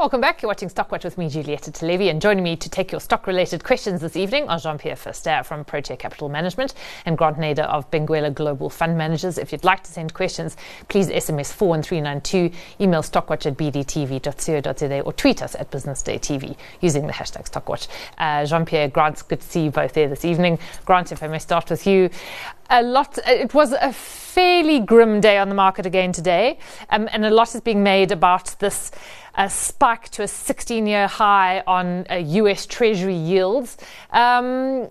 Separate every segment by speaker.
Speaker 1: Welcome back. You're watching Stockwatch with me, Giulietta Talevi, and joining me to take your stock related questions this evening are Jean Pierre Verster from Protea Capital Management and Grant Nader of Benguela Global Fund Managers. If you'd like to send questions, please SMS 41392, email stockwatch at bdtv.co.za, or tweet us at Business Day TV using the hashtag Stockwatch. Uh, Jean Pierre, Grant, good to see you both there this evening. Grant, if I may start with you a lot. It was a fairly grim day on the market again today, um, and a lot is being made about this uh, spike to a 16-year high on uh, U.S. Treasury yields. Um,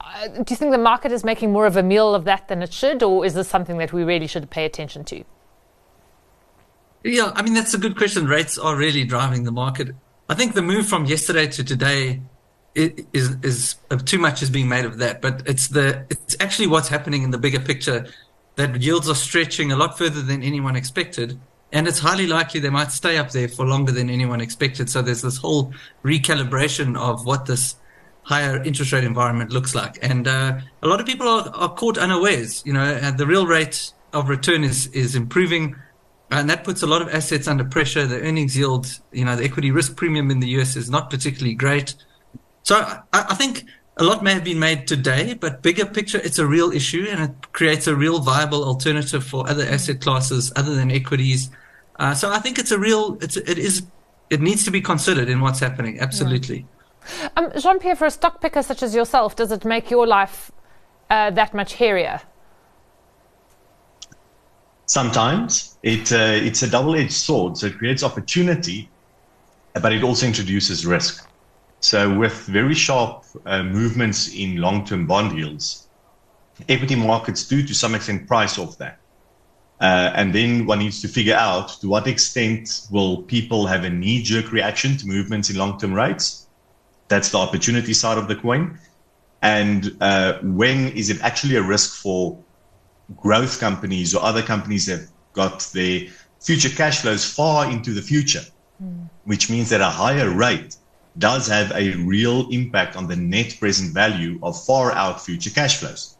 Speaker 1: uh, do you think the market is making more of a meal of that than it should, or is this something that we really should pay attention to?
Speaker 2: Yeah, I mean that's a good question. Rates are really driving the market. I think the move from yesterday to today is is uh, too much is being made of that, but it's the it's actually what's happening in the bigger picture that yields are stretching a lot further than anyone expected, and it's highly likely they might stay up there for longer than anyone expected. So there's this whole recalibration of what this higher interest rate environment looks like, and uh, a lot of people are, are caught unawares. You know, the real rate of return is is improving. And that puts a lot of assets under pressure. The earnings yield, you know, the equity risk premium in the US is not particularly great. So I, I think a lot may have been made today, but bigger picture, it's a real issue and it creates a real viable alternative for other asset classes other than equities. Uh, so I think it's a real, it's, it is, it needs to be considered in what's happening. Absolutely.
Speaker 1: Yeah. Um, Jean Pierre, for a stock picker such as yourself, does it make your life uh, that much hairier?
Speaker 3: Sometimes it uh, it's a double-edged sword. So it creates opportunity, but it also introduces risk. So with very sharp uh, movements in long-term bond yields, equity markets do to some extent price off that. Uh, and then one needs to figure out to what extent will people have a knee-jerk reaction to movements in long-term rates. That's the opportunity side of the coin. And uh, when is it actually a risk for growth companies or other companies that have got their future cash flows far into the future, mm. which means that a higher rate does have a real impact on the net present value of far out future cash flows.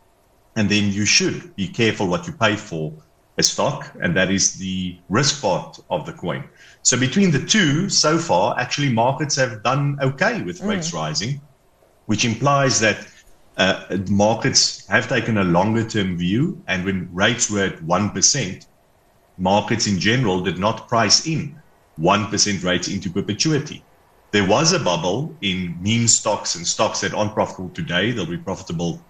Speaker 3: And then you should be careful what you pay for a stock, and that is the risk part of the coin. So between the two, so far, actually markets have done okay with mm. rates rising, which implies that uh, markets have taken a longer term view. And when rates were at 1%, markets in general did not price in 1% rates into perpetuity there was a bubble in meme stocks and stocks that aren't profitable today. They'll be profitable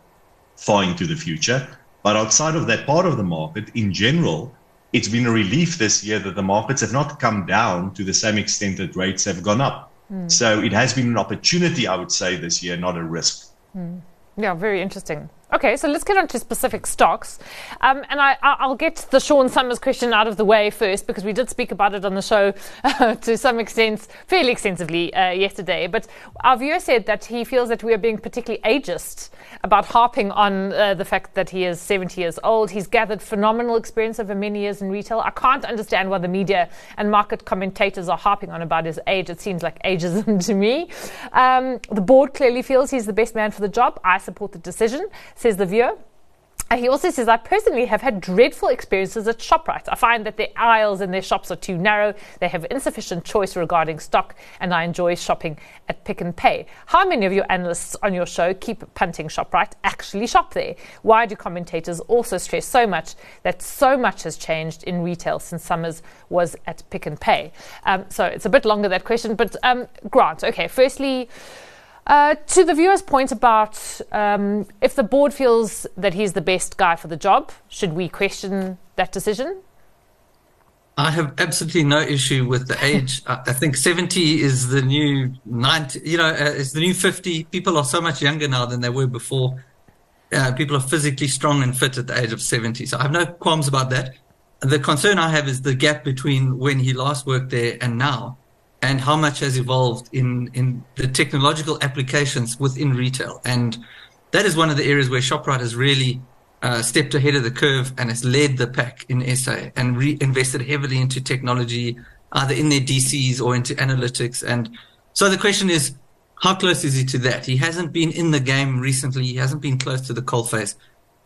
Speaker 3: far into the future. But outside of that part of the market, in general, it's been a relief this year that the markets have not come down to the same extent that rates have gone up. Mm. So it has been an opportunity, I would say, this year, not a risk.
Speaker 1: Mm. Yeah, very interesting. Okay, so let's get on to specific stocks. Um, and I, will get the Sean Summers question out of the way first because we did speak about it on the show uh, to some extent, fairly extensively uh, yesterday. But our viewer said that he feels that we are being particularly ageist about harping on uh, the fact that he is 70 years old. He's gathered phenomenal experience over many years in retail. I can't understand why the media and market commentators are harping on about his age. It seems like ageism to me. Um, the board clearly feels he's the best man for the job. I support the decision says the viewer. And he also says, I personally have had dreadful experiences at ShopRite. I find that the aisles in their shops are too narrow, they have insufficient choice regarding stock, and I enjoy shopping at Pick n Pay. How many of your analysts on your show keep punting ShopRite actually shop there? Why do commentators also stress so much that so much has changed in retail since Summers was at Pick n Pay? Um, so it's a bit longer, that question, but um, Grant, okay, firstly, uh, to the viewer's point about um, if the board feels that he's the best guy for the job, should we question that decision?
Speaker 2: I have absolutely no issue with the age. I think 70 is the new 90, you know, uh, is the new 50. People are so much younger now than they were before. Uh, people are physically strong and fit at the age of 70. So I have no qualms about that. The concern I have is the gap between when he last worked there and now and how much has evolved in, in the technological applications within retail. And that is one of the areas where ShopRite has really uh, stepped ahead of the curve and has led the pack in SA and re- invested heavily into technology, either in their DCs or into analytics. And so the question is, how close is he to that? He hasn't been in the game recently. He hasn't been close to the coalface.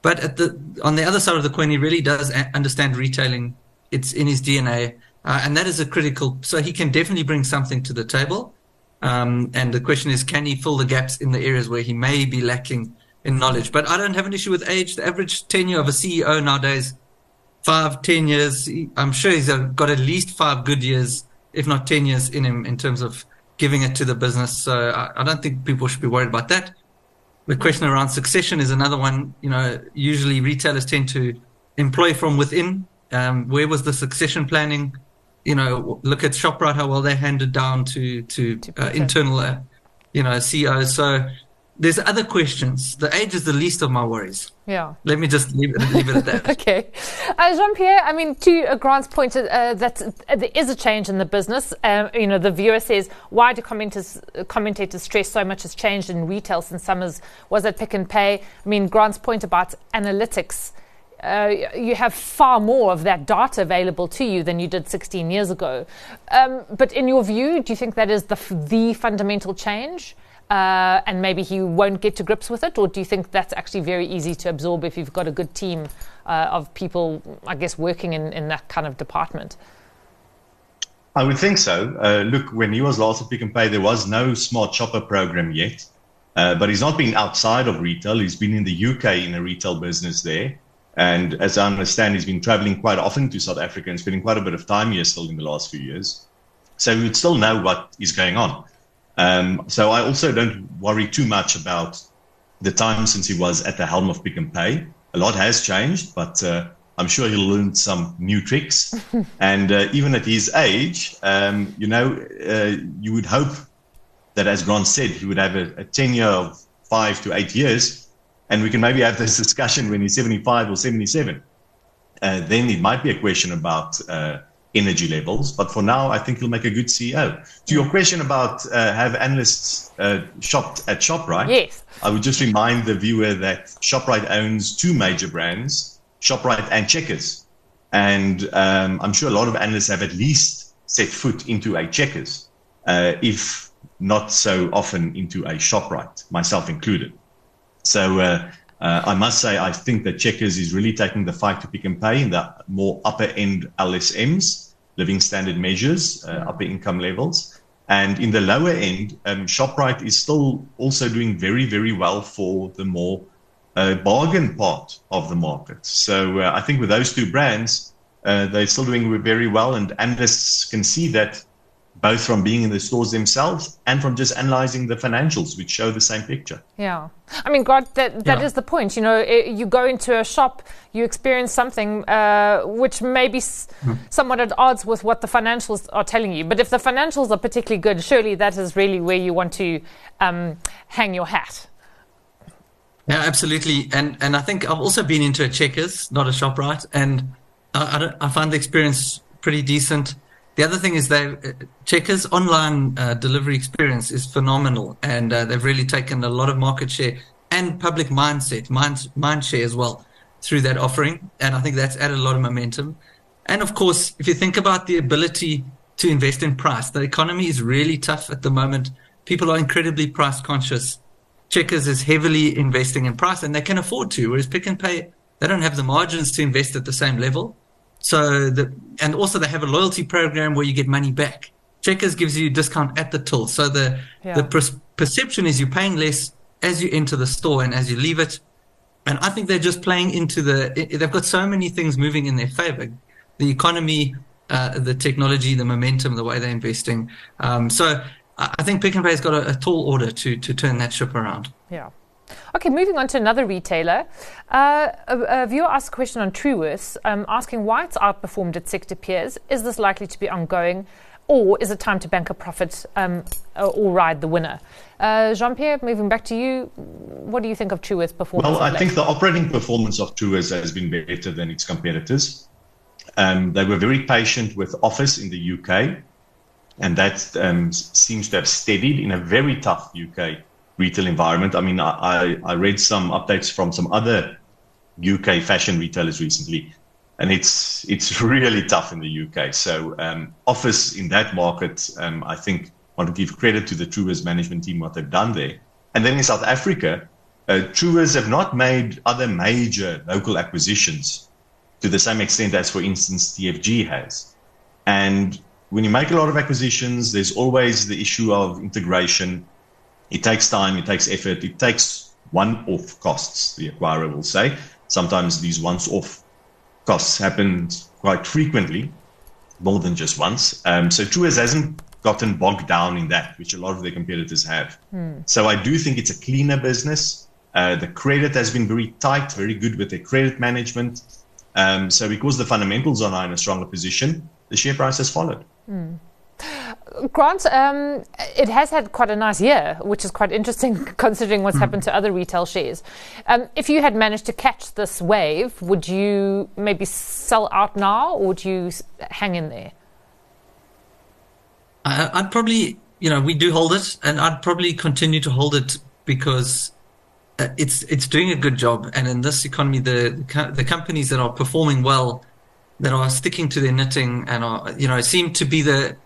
Speaker 2: But the on the other side of the coin, he really does understand retailing. It's in his DNA Uh, and that is a critical. So he can definitely bring something to the table. Um, and the question is, can he fill the gaps in the areas where he may be lacking in knowledge? But I don't have an issue with age. The average tenure of a CEO nowadays, five, ten years. I'm sure he's got at least five good years, if not ten years in him in terms of giving it to the business. So I, I don't think people should be worried about that. The question around succession is another one. You know, usually retailers tend to employ from within. Um, where was the succession planning? You know, look at Shoprite, how well they're handed down to to uh, internal, uh, you know, CEOs. So there's other questions. The age is the least of my worries.
Speaker 1: Yeah.
Speaker 2: Let me just leave it, leave it at that.
Speaker 1: okay. Uh, Jean Pierre, I mean, to uh, Grant's point, uh, that uh, there is a change in the business. Um, you know, the viewer says, why do commenters, commentators stress so much has changed in retail since Summers was at Pick n Pay? I mean, Grant's point about analytics. Uh, you have far more of that data available to you than you did 16 years ago. Um, but in your view, do you think that is the, the fundamental change? uh, and maybe he won't get to grips with it? Or do you think that's actually very easy to absorb if you've got a good team uh, of people, I guess, working in, in that kind of department?
Speaker 3: I would think so. Uh, look, when he was last at Pick n Pay, there was no smart shopper program yet. Uh, but he's not been outside of retail. He's been in the UK in a retail business there. And as I understand, he's been traveling quite often to South Africa and spending quite a bit of time here still in the last few years. So we would still know what is going on. Um, so I also don't worry too much about the time since he was at the helm of Pick n Pay. A lot has changed, but uh, I'm sure he'll learn some new tricks. and uh, even at his age, um, you know, uh, you would hope that, as Grant said, he would have a, a tenure of five to eight years, and we can maybe have this discussion when he's 75 or 77. Uh, then it might be a question about uh, energy levels. But for now, I think he'll make a good CEO. To your question about uh, have analysts uh, shopped at ShopRite?
Speaker 1: Yes.
Speaker 3: I would just remind the viewer that ShopRite owns two major brands, ShopRite and Checkers. And um, I'm sure a lot of analysts have at least set foot into a Checkers, uh, if not so often into a ShopRite, myself included. So uh, uh, I must say, I think that Checkers is really taking the fight to Pick n Pay in the more upper end LSMs, living standard measures, uh, upper income levels. And in the lower end, um, ShopRite is still also doing very, very well for the more uh, bargain part of the market. So uh, I think with those two brands, uh, they're still doing very well, and analysts can see that both from being in the stores themselves and from just analyzing the financials, which show the same picture.
Speaker 1: Yeah. I mean, God, that, that
Speaker 2: Yeah.
Speaker 1: is the point. You know, it, you go into a shop, you experience something uh, which may be s- somewhat at odds with what the financials are telling you. But if the financials are particularly good, surely that is really where you want to um, hang your hat.
Speaker 2: Yeah, absolutely. And and I think I've also been into a Checkers, not a Shoprite, and I, I, don't, I find the experience pretty decent. The other thing is they uh, Checkers online uh, delivery experience is phenomenal, and uh, they've really taken a lot of market share and public mindset, mind mind share as well through that offering, and I think that's added a lot of momentum. And of course, if you think about the ability to invest in price, the economy is really tough at the moment. People are incredibly price conscious. Checkers is heavily investing in price and they can afford to, whereas Pick n Pay, they don't have the margins to invest at the same level. So the, and also they have a loyalty program where you get money back. Checkers gives you a discount at the till. So the,
Speaker 1: Yeah.
Speaker 2: the per- perception is you're paying less as you enter the store and as you leave it. And I think they're just playing into the, they've got so many things moving in their favor. The economy, uh, the technology, the momentum, the way they're investing. Um, so I I think Pick n Pay's got a, a tall order to, to turn that ship around.
Speaker 1: Yeah. Okay, moving on to another retailer. Uh, a, a viewer asked a question on Truworths, um, asking why it's outperformed its sector peers. Is this likely to be ongoing, or is it time to bank a profit um, or or ride the winner? Uh, Jean Pierre, moving back to you, what do you think of Truworths' performance?
Speaker 3: Well, I think the operating performance of Truworths has been better than its competitors. Um, they were very patient with Office in the UK, and that um, seems to have steadied in a very tough UK retail environment. I mean, I, I, read some updates from some other UK fashion retailers recently, and it's it's really tough in the UK. So um, Office in that market, um, I think, want to give credit to the Truworths management team what they've done there. And then in South Africa, uh, Truworths have not made other major local acquisitions to the same extent as, for instance, TFG has. And when you make a lot of acquisitions, there's always the issue of integration. It takes time, it takes effort, it takes one off costs, the acquirer will say. Sometimes these once off costs happen quite frequently, more than just once. Um, so Truworths hasn't gotten bogged down in that, which a lot of their competitors have. Hmm. So I do think it's a cleaner business. Uh, the credit has been very tight, very good with their credit management. Um, so because the fundamentals are now in a stronger position, the share price has followed.
Speaker 1: Hmm. Grant, um, it has had quite a nice year, which is quite interesting considering what's mm. happened to other retail shares. Um, if you had managed to catch this wave, would you maybe sell out now or would you hang in there?
Speaker 2: I'd probably, you know, we do hold it, and I'd probably continue to hold it because uh, it's it's doing a good job. And in this economy, the the companies that are performing well, that are sticking to their knitting, and are you know seem to be the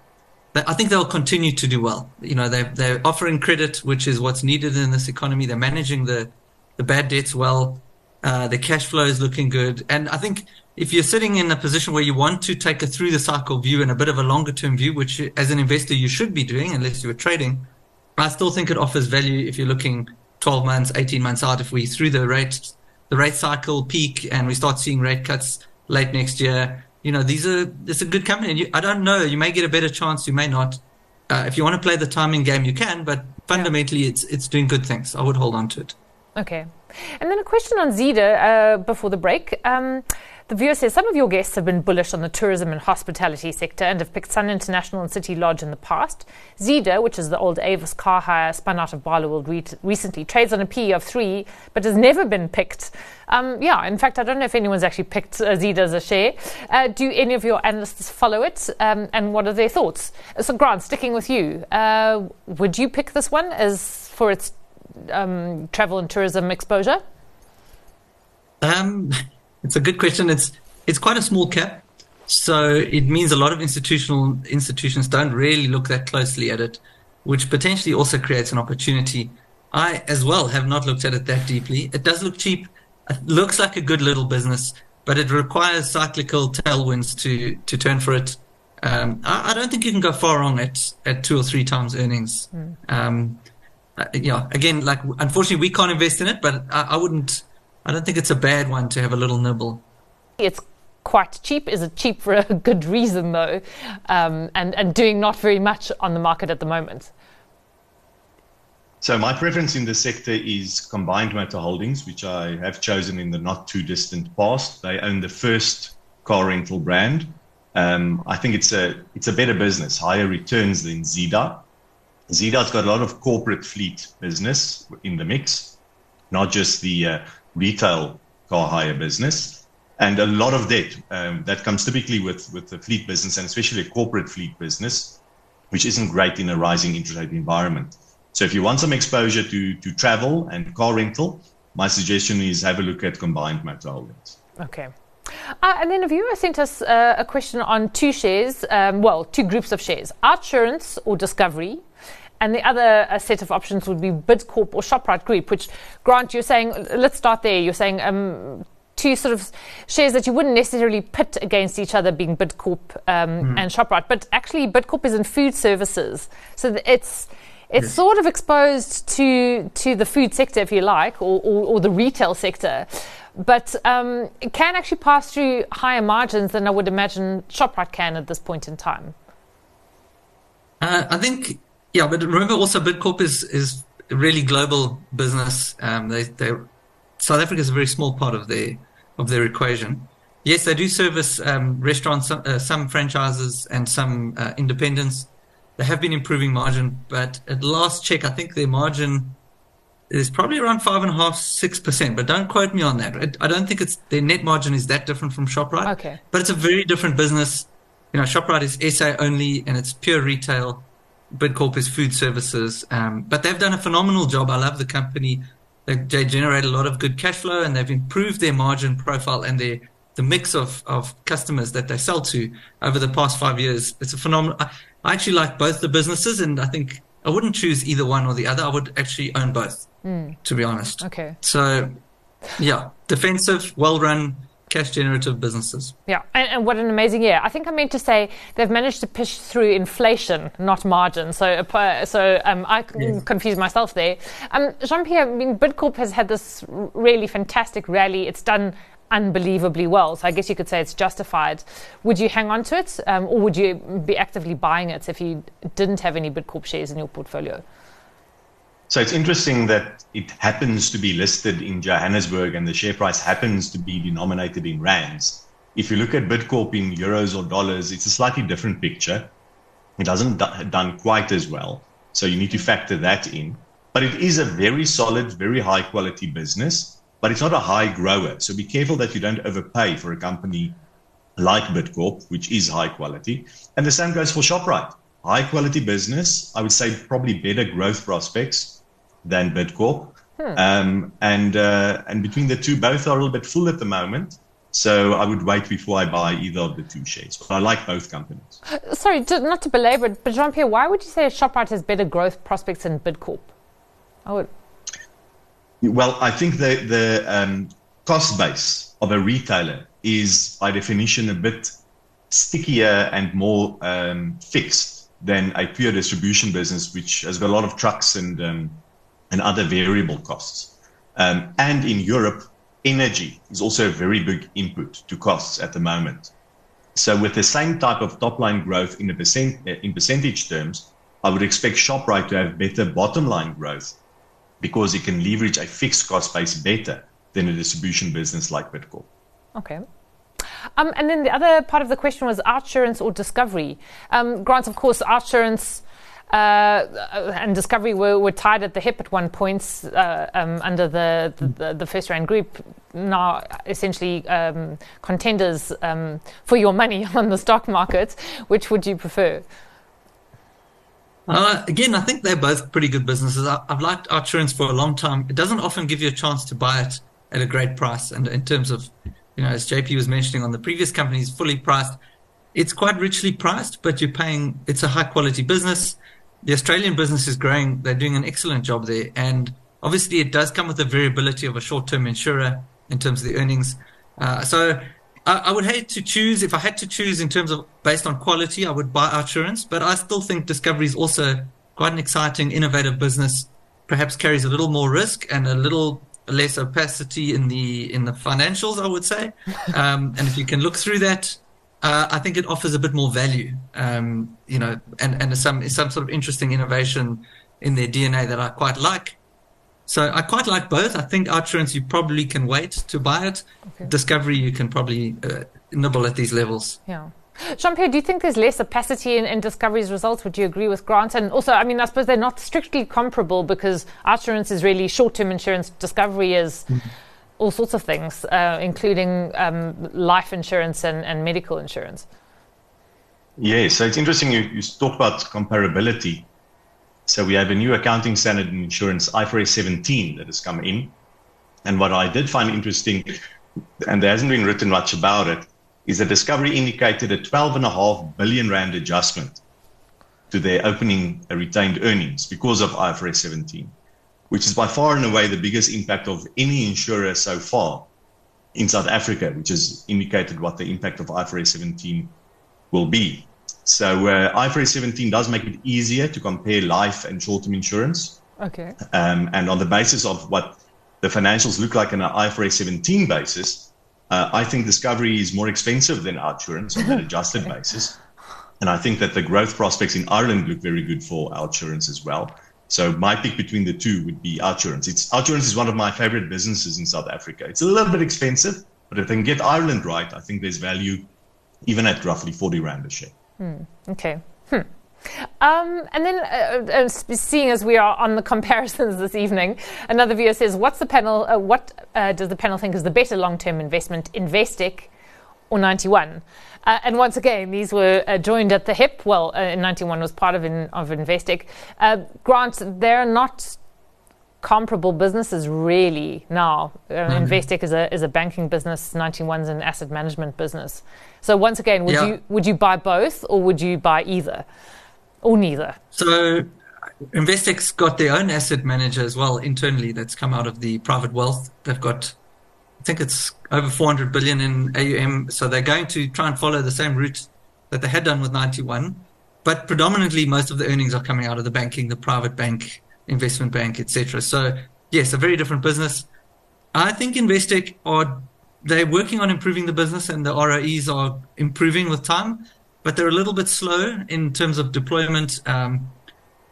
Speaker 2: I think they'll continue to do well. You know, they're, they're offering credit, which is what's needed in this economy. They're managing the, the bad debts well. Uh, the cash flow is looking good. And I think if you're sitting in a position where you want to take a through the cycle view and a bit of a longer term view, which as an investor you should be doing unless you are trading, I still think it offers value if you're looking 12 months, 18 months out. If we through the rate, the rate cycle peak and we start seeing rate cuts late next year, you know, these are, it's a good company. And you, I don't know, you may get a better chance, you may not. Uh, if you want to play the timing game, you can, but fundamentally yeah. it's, it's doing good things. I would hold on to it.
Speaker 1: Okay. And then a question on Zeda uh, before the break. Um, the viewer says some of your guests have been bullish on the tourism and hospitality sector and have picked Sun International and City Lodge in the past. Zeda, which is the old Avis car hire spun out of Barloworld re- recently, trades on a PE of three, but has never been picked. Um, yeah, in fact, I don't know if anyone's actually picked uh, Zeda as a share. Uh, do any of your analysts follow it? Um, and what are their thoughts? So, Grant, sticking with you, uh, would you pick this one as for its um, travel and tourism exposure?
Speaker 2: Um, it's a good question. It's it's quite a small cap, so it means a lot of institutional institutions don't really look that closely at it, which potentially also creates an opportunity. I as well have not looked at it that deeply. It does look cheap. It looks like a good little business, but it requires cyclical tailwinds to to turn for it. Um, I, I, don't think you can go far wrong at at two or three times earnings. Mm. Um, uh, yeah, again, like unfortunately we can't invest in it, but I, I wouldn't I don't think it's a bad one to have a little nibble.
Speaker 1: It's quite cheap. Is it cheap for a good reason, though? Um, and, and doing not very much on the market at the moment?
Speaker 3: So, my preference in the sector is combined motor holdings, which I have chosen in the not too distant past. They own the first car rental brand. Um, I think it's a it's a better business, higher returns than Zeda. Zeda's got a lot of corporate fleet business in the mix, not just the uh, retail car hire business and a lot of debt um, that comes typically with, with the fleet business and especially a corporate fleet business, which isn't great in a rising interest rate environment. So if you want some exposure to, to travel and car rental, my suggestion is have a look at combined motor holdings.
Speaker 1: Okay. Uh, and then a viewer sent us uh, a question on two shares, um, well, two groups of shares, Outsurance or Discovery. And the other uh, set of options would be Bidcorp or Shoprite Group, which, Grant, you're saying, let's start there. You're saying um, two sort of shares that you wouldn't necessarily pit against each other, being Bidcorp um, mm. and Shoprite. But actually, Bidcorp is in food services. So it's. It's yes. sort of exposed to to the food sector, if you like, or, or, or the retail sector, but um, it can actually pass through higher margins than I would imagine Shoprite can at this point in time.
Speaker 2: Uh, I think yeah, but remember also Bidcorp is is a really global business. Um, they they South Africa is a very small part of their of their equation. Yes, they do service um, restaurants, uh, some franchises, and some uh, independents. They have been improving margin, but at last check, I think their margin is probably around five and a half, six percent. But don't quote me on that. I don't think it's their net margin is that different from Shoprite.
Speaker 1: Okay,
Speaker 2: but it's a very different business. You know, Shoprite is SA only, and it's pure retail. Bidcorp is food services, um, but they've done a phenomenal job. I love the company. They, they, generate a lot of good cash flow, and they've improved their margin profile and their the mix of, of customers that they sell to over the past five years. It's a phenomenal. I, I actually like both the businesses, and I think I wouldn't choose either one or the other. I would actually own both, mm. to be honest.
Speaker 1: Okay.
Speaker 2: So, yeah, defensive, well run, cash generative businesses.
Speaker 1: Yeah, and, and, what an amazing year. I think I meant to say they've managed to push through inflation, not margin. So, uh, so um, I yes. confused myself there. Um, Jean Pierre, I mean, Bidcorp has had this really fantastic rally. It's done unbelievably well. So I guess you could say it's justified. Would you hang on to it, um, or would you be actively buying it if you didn't have any Bidcorp shares in your portfolio?
Speaker 3: So it's interesting that it happens to be listed in Johannesburg and the share price happens to be denominated in rands. If you look at Bidcorp in euros or dollars, it's a slightly different picture. It hasn't done quite as well. So you need to factor that in. But it is a very solid, very high quality business, but it's not a high grower. So be careful that you don't overpay for a company like Bidcorp, which is high quality. And the same goes for ShopRite. High quality business, I would say probably better growth prospects than Bidcorp. Hmm. Um, and uh, and between the two, both are a little bit full at the moment. So I would wait before I buy either of the two shares. But I like both companies.
Speaker 1: Uh, sorry, not to belabor it, but Jean Pierre, why would you say Shoprite has better growth prospects than Bidcorp? I would.
Speaker 3: Well, I think the the um, cost base of a retailer is by definition a bit stickier and more um, fixed than a pure distribution business, which has got a lot of trucks and um, and other variable costs. Um, and in Europe, energy is also a very big input to costs at the moment. So with the same type of top line growth in, percent, uh, in percentage terms, I would expect ShopRite to have better bottom line growth because it can leverage a fixed cost base better than a distribution business like Bidcorp.
Speaker 1: Okay. Um, and then the other part of the question was Outsurance or Discovery. Um, Grant, of course, Outsurance uh, and Discovery were, were, tied at the hip at one point uh, um, under the, the, the FirstRand group. Now, essentially, um, contenders um, for your money on the stock market. Which would you prefer?
Speaker 2: Uh, again, I think they're both pretty good businesses. I, have liked Outsurance for a long time. It doesn't often give you a chance to buy it at a great price. And in terms of, you know, as JP was mentioning on the previous companies, fully priced, it's quite richly priced, but you're paying, it's a high quality business the Australian business is growing. They're doing an excellent job there. And obviously, it does come with the variability of a short term insurer in terms of the earnings. Uh, so I, I, would hate to choose, if I had to choose in terms of based on quality, I would buy Outsurance. But I still think Discovery is also quite an exciting, innovative business, perhaps carries a little more risk and a little less opacity in the in the financials, I would say. Um, and if you can look through that, uh, I think it offers a bit more value, um, you know, and, and some some sort of interesting innovation in their DNA that I quite like. So I quite like both. I think Outsurance you probably can wait to buy it. Okay. Discovery you can probably uh, nibble at these levels.
Speaker 1: Yeah. Jean-Pierre, do you think there's less opacity in, in, Discovery's results? Would you agree with Grant? And also, I mean, I suppose they're not strictly comparable because Outsurance is really short-term insurance. Discovery is mm-hmm all sorts of things, uh, including um, life insurance and, and, medical insurance.
Speaker 3: Yes, so it's interesting you, you talk about comparability. So we have a new accounting standard in insurance, IFRS 17, that has come in. And what I did find interesting, and there hasn't been written much about it, is that Discovery indicated a 12.5 billion rand adjustment to their opening retained earnings because of IFRS 17 which is by far and away the biggest impact of any insurer so far in South Africa, which has indicated what the impact of IFRS 17 will be. So uh, IFRS 17 does make it easier to compare life and short-term insurance.
Speaker 1: Okay.
Speaker 3: Um, and on the basis of what the financials look like on an IFRS 17 basis, uh, I think Discovery is more expensive than Outsurance on an adjusted okay. basis. And I think that the growth prospects in Ireland look very good for Outsurance as well. So my pick between the two would be Outsurance. It's Outsurance is one of my favorite businesses in South Africa. It's a little bit expensive, but if they can get Ireland right, I think there's value even at roughly 40 rand a share.
Speaker 1: Hmm. Okay. Hmm. Um, and then, uh, uh, seeing as we are on the comparisons this evening, another viewer says, "What's the panel? Uh, what uh, does the panel think is the better long-term investment, Investec or 91?" Uh, and once again, these were uh, joined at the hip. Well, uh, 91 was part of, in, of Investec. Uh, Grant, they're not comparable businesses really now. Uh, mm-hmm. Investec is a, is a banking business, 91's an asset management business. So once again, would, yeah. you, would you buy both or would you buy either or neither?
Speaker 2: So Investec's got their own asset manager as well internally that's come out of the private wealth. They've got think it's over 400 billion in AUM. So they're going to try and follow the same route that they had done with 91. But predominantly, most of the earnings are coming out of the banking, the private bank, investment bank, etc. So yes, a very different business. I think Investec are they're working on improving the business, and the ROEs are improving with time, but they're a little bit slow in terms of deployment. Um,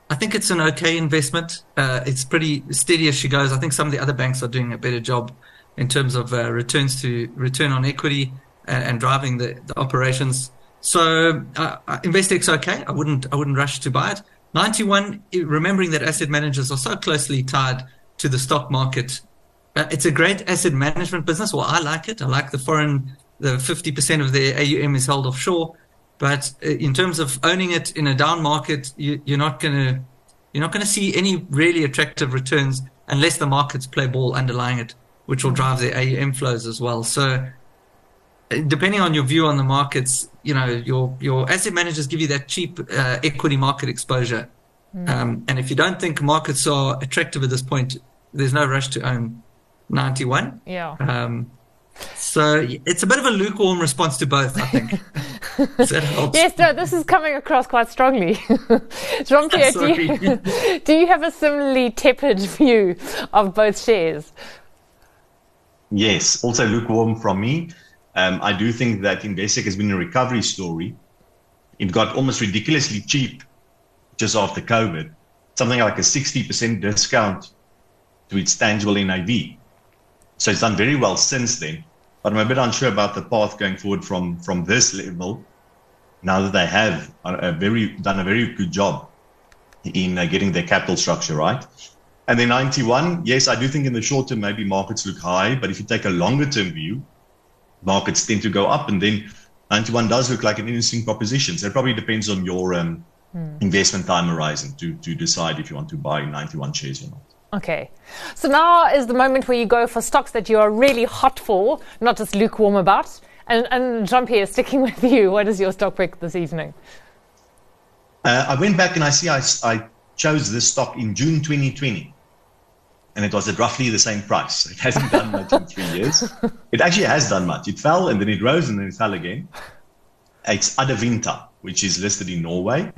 Speaker 2: I think it's an okay investment. Uh, it's pretty steady as she goes. I think some of the other banks are doing a better job in terms of uh, returns to return on equity and, and driving the, the, operations. So uh, uh Investec's okay. I wouldn't I wouldn't rush to buy it. 91, remembering that asset managers are so closely tied to the stock market. Uh, it's a great asset management business. Well, I like it. I like the foreign, the 50% of their AUM is held offshore. But uh, in terms of owning it in a down market, you, are not going to you're not going to see any really attractive returns unless the markets play ball underlying it, which will drive the AUM flows as well. So, depending on your view on the markets, you know your your asset managers give you that cheap uh, equity market exposure, mm. um, and if you don't think markets are attractive at this point, there's no rush to own 91.
Speaker 1: Yeah.
Speaker 2: Um, so it's a bit of a lukewarm response to both, I think.
Speaker 1: yes, no, this is coming across quite strongly. Jean Pierre, do you, do you have a similarly tepid view of both shares?
Speaker 3: Yes, also lukewarm from me. Um, I do think that Investec has been a recovery story. It got almost ridiculously cheap just after COVID, something like a 60% discount to its tangible NAV. So it's done very well since then. But I'm a bit unsure about the path going forward from, from this level. Now that they have a, very done a very good job in uh, getting their capital structure right. And then 91, yes, I do think in the short term maybe markets look high, but if you take a longer term view, markets tend to go up, and then 91 does look like an interesting proposition. So it probably depends on your um, mm. investment time horizon to to decide if you want to buy 91 shares or not.
Speaker 1: Okay. So now is the moment where you go for stocks that you are really hot for, not just lukewarm about. And, and Jean Pierre, sticking with you, what is your stock pick this evening?
Speaker 3: Uh, I went back and I see I, I chose this stock in June 2020 and it was at roughly the same price. It hasn't done much in three years. It actually has done much. It fell and then it rose and then it fell again. It's Adevinta, which is listed in Norway.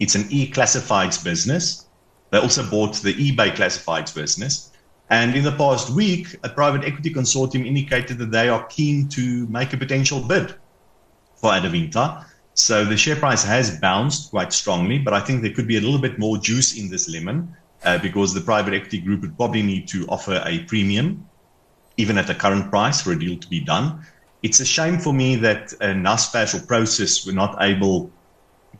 Speaker 3: It's an e-classifieds business. They also bought the eBay classifieds business. And in the past week, a private equity consortium indicated that they are keen to make a potential bid for Adevinta. So the share price has bounced quite strongly, but I think there could be a little bit more juice in this lemon uh, because the private equity group would probably need to offer a premium, even at the current price, for a deal to be done. It's a shame for me that uh, Naspers or Prosus were not able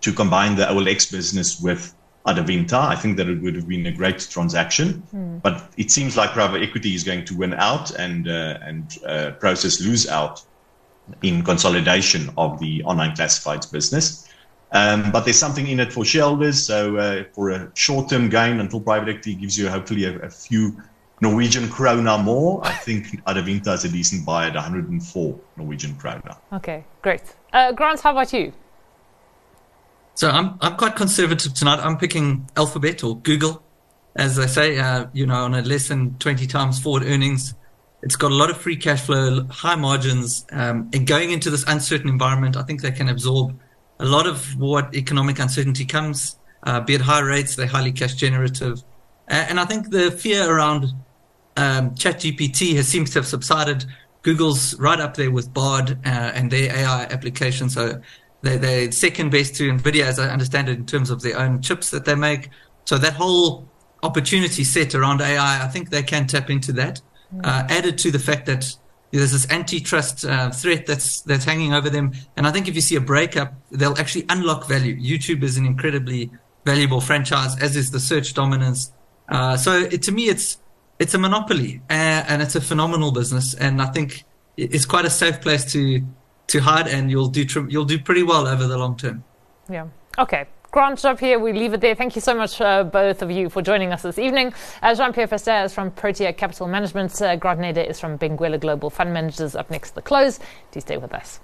Speaker 3: to combine the OLX business with Adevinta. I think that it would have been a great transaction, mm. but it seems like private equity is going to win out and uh, and uh, Prosus lose out in consolidation of the online classifieds business. Um, but there's something in it for shareholders. So uh, for a short-term gain until private equity gives you hopefully a, a few Norwegian krona more, I think Adevinta is a decent buy at 104 Norwegian krona.
Speaker 1: Okay, great. Uh, Grant, how about you?
Speaker 2: So I'm I'm quite conservative tonight. I'm picking Alphabet or Google, as they say. Uh, you know, on a less than 20 times forward earnings, it's got a lot of free cash flow, high margins, um, and going into this uncertain environment, I think they can absorb a lot of what economic uncertainty comes. Uh, be it high rates, they're highly cash generative, and I think the fear around um, ChatGPT has seems to have subsided. Google's right up there with Bard uh, and their AI application. So they, they're second best to NVIDIA, as I understand it, in terms of their own chips that they make. So that whole opportunity set around AI, I think they can tap into that. Mm. Uh, added to the fact that there's this antitrust uh, threat that's that's hanging over them, and I think if you see a breakup, they'll actually unlock value. YouTube is an incredibly valuable franchise, as is the search dominance. Uh, so it, to me, it's it's a monopoly, uh, and it's a phenomenal business, and I think it's quite a safe place to to hide, and you'll do you'll do pretty well over the long term.
Speaker 1: Yeah. Okay. Grant up here, we leave it there. Thank you so much, uh, both of you, for joining us this evening. Uh, Jean Pierre Verster is from Protea Capital Management. Uh, Grant Nader is from Benguela Global Fund Managers. Up next, the close. Do stay with us.